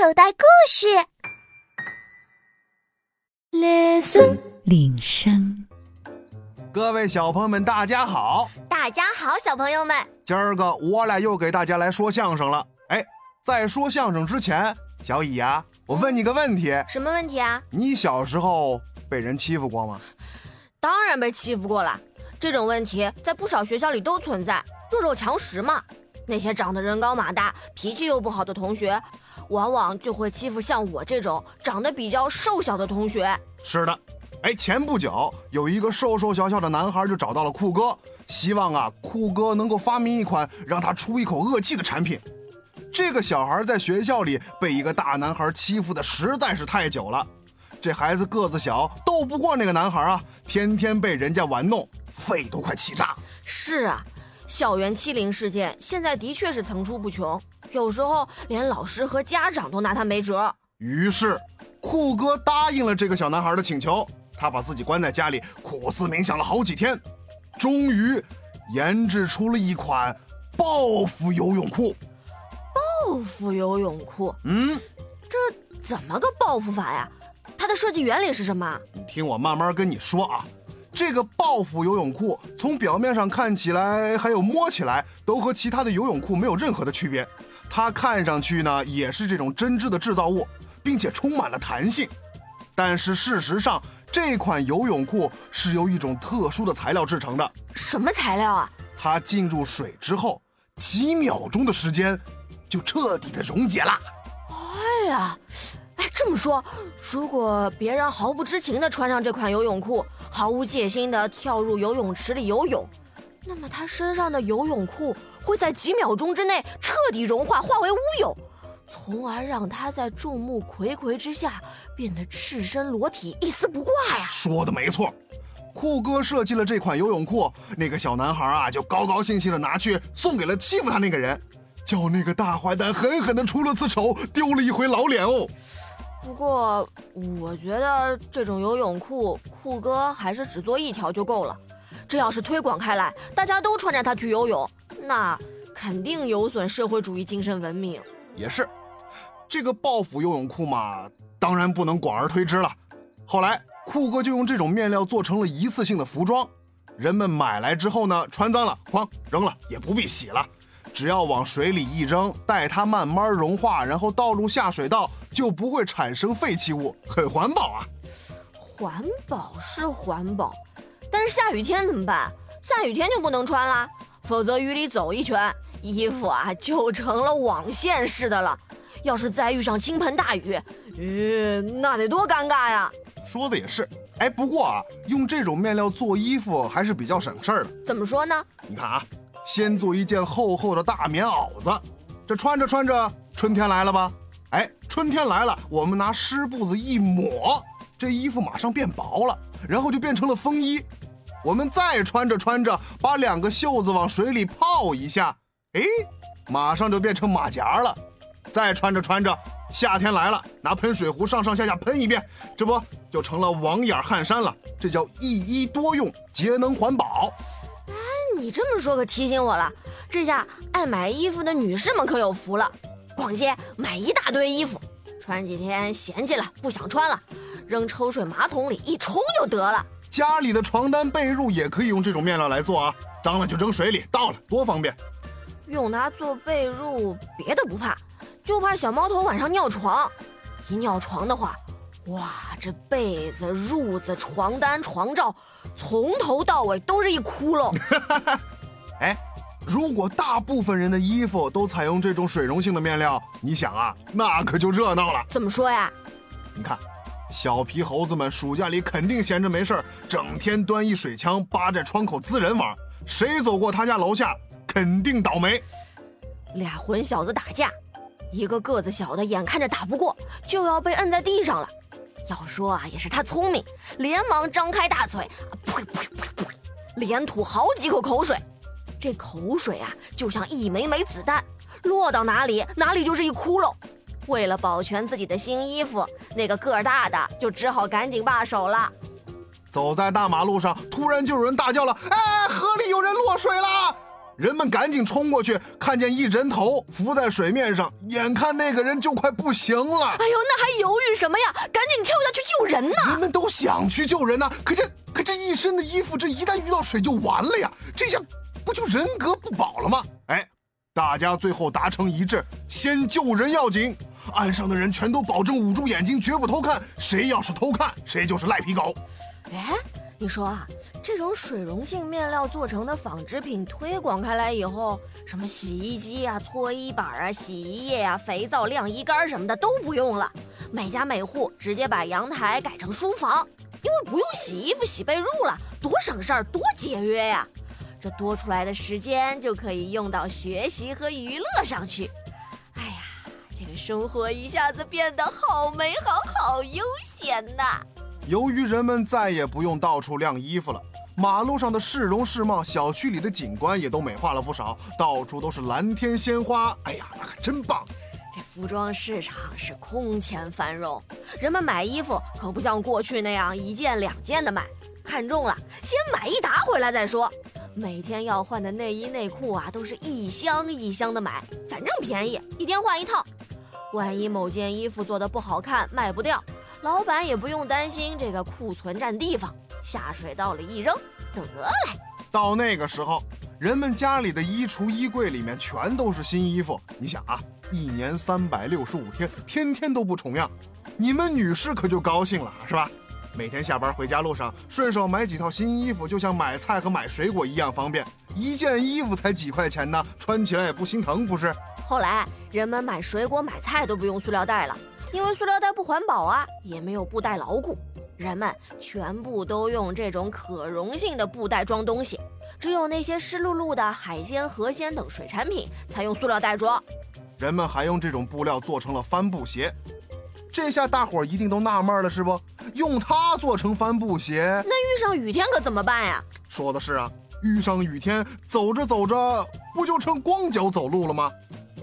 口袋故事。Listen，铃声。各位小朋友们，大家好！大家好，小朋友们，今儿个我俩又给大家来说相声了。哎，在说相声之前，小乙呀，我问你个问题：什么问题啊？你小时候被人欺负过吗？当然被欺负过了。这种问题在不少学校里都存在，弱肉强食嘛。那些长得人高马大、脾气又不好的同学，往往就会欺负像我这种长得比较瘦小的同学。是的，哎，前不久有一个瘦瘦小小的男孩就找到了酷哥，希望啊酷哥能够发明一款让他出一口恶气的产品。这个小孩在学校里被一个大男孩欺负的实在是太久了，这孩子个子小，斗不过那个男孩啊，天天被人家玩弄，肺都快气炸。是啊。校园欺凌事件现在的确是层出不穷，有时候连老师和家长都拿他没辙。于是，酷哥答应了这个小男孩的请求，他把自己关在家里，苦思冥想了好几天，终于研制出了一款报复游泳裤。报复游泳裤？嗯，这怎么个报复法呀？它的设计原理是什么？你听我慢慢跟你说啊。这个报复游泳裤从表面上看起来，还有摸起来，都和其他的游泳裤没有任何的区别。它看上去呢，也是这种针织的制造物，并且充满了弹性。但是事实上，这款游泳裤是由一种特殊的材料制成的。什么材料啊？它进入水之后，几秒钟的时间，就彻底的溶解了。哎呀！哎，这么说，如果别人毫不知情地穿上这款游泳裤，毫无戒心地跳入游泳池里游泳，那么他身上的游泳裤会在几秒钟之内彻底融化，化为乌有，从而让他在众目睽睽之下变得赤身裸体，一丝不挂呀！说的没错，酷哥设计了这款游泳裤，那个小男孩啊，就高高兴兴地拿去送给了欺负他那个人，叫那个大坏蛋狠狠地出了次丑，丢了一回老脸哦。不过，我觉得这种游泳裤，酷哥还是只做一条就够了。这要是推广开来，大家都穿着它去游泳，那肯定有损社会主义精神文明。也是，这个报复游泳裤嘛，当然不能广而推之了。后来，酷哥就用这种面料做成了一次性的服装，人们买来之后呢，穿脏了，哐扔了，也不必洗了。只要往水里一扔，待它慢慢融化，然后倒入下水道，就不会产生废弃物，很环保啊！环保是环保，但是下雨天怎么办？下雨天就不能穿啦，否则雨里走一圈，衣服啊就成了网线似的了。要是再遇上倾盆大雨，吁，那得多尴尬呀！说的也是，哎，不过啊，用这种面料做衣服还是比较省事儿的。怎么说呢？你看啊。先做一件厚厚的大棉袄子，这穿着穿着，春天来了吧？哎，春天来了，我们拿湿布子一抹，这衣服马上变薄了，然后就变成了风衣。我们再穿着穿着，把两个袖子往水里泡一下，哎，马上就变成马甲了。再穿着穿着，夏天来了，拿喷水壶上上下下喷一遍，这不就成了网眼汗衫了？这叫一衣多用，节能环保。哎你这么说可提醒我了，这下爱买衣服的女士们可有福了。逛街买一大堆衣服，穿几天嫌弃了不想穿了，扔抽水马桶里一冲就得了。家里的床单被褥也可以用这种面料来做啊，脏了就扔水里倒了，多方便。用它做被褥，别的不怕，就怕小猫头晚上尿床。一尿床的话。哇，这被子、褥子、床单、床罩，从头到尾都是一窟窿。哎，如果大部分人的衣服都采用这种水溶性的面料，你想啊，那可就热闹了。怎么说呀？你看，小皮猴子们暑假里肯定闲着没事儿，整天端一水枪扒在窗口滋人玩。谁走过他家楼下，肯定倒霉。俩混小子打架，一个个子小的眼看着打不过，就要被摁在地上了。要说啊，也是他聪明，连忙张开大嘴，呸呸呸呸，连吐好几口口水。这口水啊，就像一枚枚子弹，落到哪里，哪里就是一窟窿。为了保全自己的新衣服，那个个儿大的就只好赶紧罢手了。走在大马路上，突然就有人大叫了：“哎，河里有人落水了！”人们赶紧冲过去，看见一人头浮在水面上，眼看那个人就快不行了。哎呦，那还犹豫什么呀？赶紧跳下去救人呐！人们都想去救人呐，可这可这一身的衣服，这一旦遇到水就完了呀！这下不就人格不保了吗？哎，大家最后达成一致，先救人要紧。岸上的人全都保证捂住眼睛，绝不偷看。谁要是偷看，谁就是赖皮狗。哎。你说啊，这种水溶性面料做成的纺织品推广开来以后，什么洗衣机啊、搓衣板啊、洗衣液啊、肥皂、晾衣杆什么的都不用了，每家每户直接把阳台改成书房，因为不用洗衣服、洗被褥了，多省事儿，多节约呀！这多出来的时间就可以用到学习和娱乐上去。哎呀，这个生活一下子变得好美好、好悠闲呐！由于人们再也不用到处晾衣服了，马路上的市容市貌、小区里的景观也都美化了不少，到处都是蓝天鲜花。哎呀，那可真棒！这服装市场是空前繁荣，人们买衣服可不像过去那样一件两件的买，看中了先买一沓回来再说。每天要换的内衣内裤啊，都是一箱一箱的买，反正便宜，一天换一套。万一某件衣服做的不好看，卖不掉。老板也不用担心这个库存占地方，下水道里一扔得嘞。到那个时候，人们家里的衣橱、衣柜里面全都是新衣服。你想啊，一年三百六十五天，天天都不重样，你们女士可就高兴了，是吧？每天下班回家路上，顺手买几套新衣服，就像买菜和买水果一样方便。一件衣服才几块钱呢，穿起来也不心疼，不是？后来人们买水果、买菜都不用塑料袋了。因为塑料袋不环保啊，也没有布袋牢固，人们全部都用这种可溶性的布袋装东西。只有那些湿漉漉的海鲜、河鲜等水产品才用塑料袋装。人们还用这种布料做成了帆布鞋，这下大伙儿一定都纳闷了，是不？用它做成帆布鞋，那遇上雨天可怎么办呀？说的是啊，遇上雨天，走着走着不就成光脚走路了吗？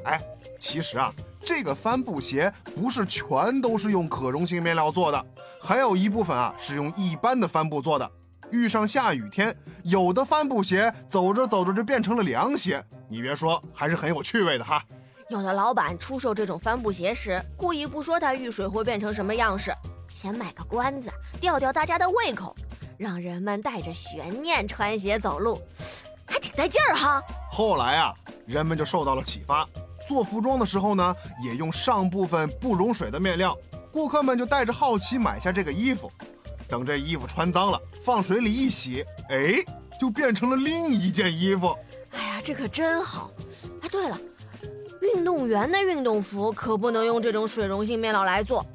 哎，其实啊。这个帆布鞋不是全都是用可溶性面料做的，还有一部分啊是用一般的帆布做的。遇上下雨天，有的帆布鞋走着走着就变成了凉鞋。你别说，还是很有趣味的哈。有的老板出售这种帆布鞋时，故意不说它遇水会变成什么样式，先卖个关子，吊吊大家的胃口，让人们带着悬念穿鞋走路，还挺带劲儿哈。后来啊，人们就受到了启发。做服装的时候呢，也用上部分不溶水的面料，顾客们就带着好奇买下这个衣服。等这衣服穿脏了，放水里一洗，哎，就变成了另一件衣服。哎呀，这可真好！哎，对了，运动员的运动服可不能用这种水溶性面料来做，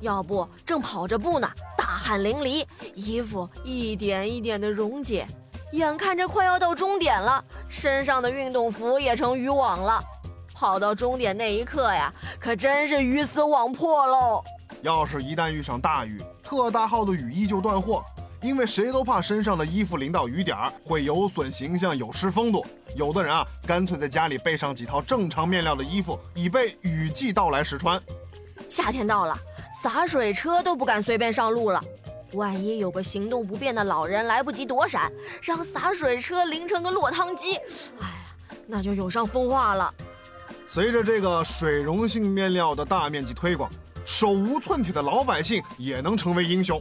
要不正跑着步呢，大汗淋漓，衣服一点一点的溶解，眼看着快要到终点了，身上的运动服也成渔网了。跑到终点那一刻呀，可真是鱼死网破喽！要是一旦遇上大雨，特大号的雨衣就断货，因为谁都怕身上的衣服淋到雨点儿会有损形象、有失风度。有的人啊，干脆在家里备上几套正常面料的衣服，以备雨季到来时穿。夏天到了，洒水车都不敢随便上路了，万一有个行动不便的老人来不及躲闪，让洒水车淋成个落汤鸡，哎呀，那就有伤风化了。随着这个水溶性面料的大面积推广，手无寸铁的老百姓也能成为英雄。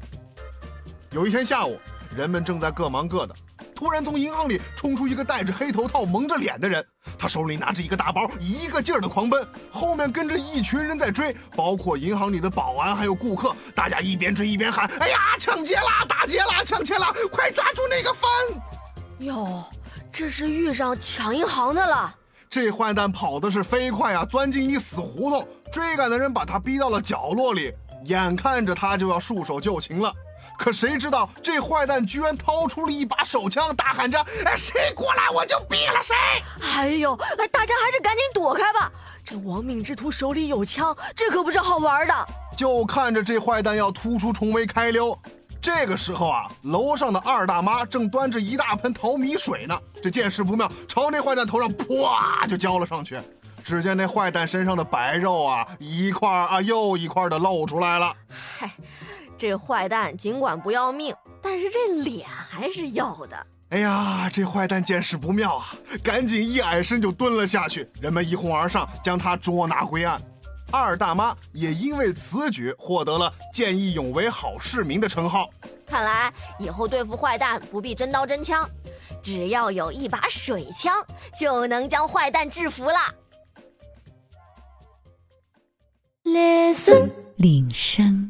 有一天下午，人们正在各忙各的，突然从银行里冲出一个戴着黑头套、蒙着脸的人，他手里拿着一个大包，一个劲儿的狂奔，后面跟着一群人在追，包括银行里的保安还有顾客，大家一边追一边喊：“哎呀，抢劫啦！打劫啦！抢劫啦！快抓住那个犯！”哟，这是遇上抢银行的了。这坏蛋跑的是飞快啊，钻进一死胡同，追赶的人把他逼到了角落里，眼看着他就要束手就擒了，可谁知道这坏蛋居然掏出了一把手枪，大喊着：“哎，谁过来我就毙了谁！”哎呦，哎，大家还是赶紧躲开吧，这亡命之徒手里有枪，这可不是好玩的。就看着这坏蛋要突出重围开溜。这个时候啊，楼上的二大妈正端着一大盆淘米水呢。这见势不妙，朝那坏蛋头上啪就浇了上去。只见那坏蛋身上的白肉啊，一块啊又一块的露出来了。嗨，这坏蛋尽管不要命，但是这脸还是要的。哎呀，这坏蛋见势不妙啊，赶紧一矮身就蹲了下去。人们一哄而上，将他捉拿归案。二大妈也因为此举获得了见义勇为好市民的称号。看来以后对付坏蛋不必真刀真枪，只要有一把水枪，就能将坏蛋制服了。Listen，铃声。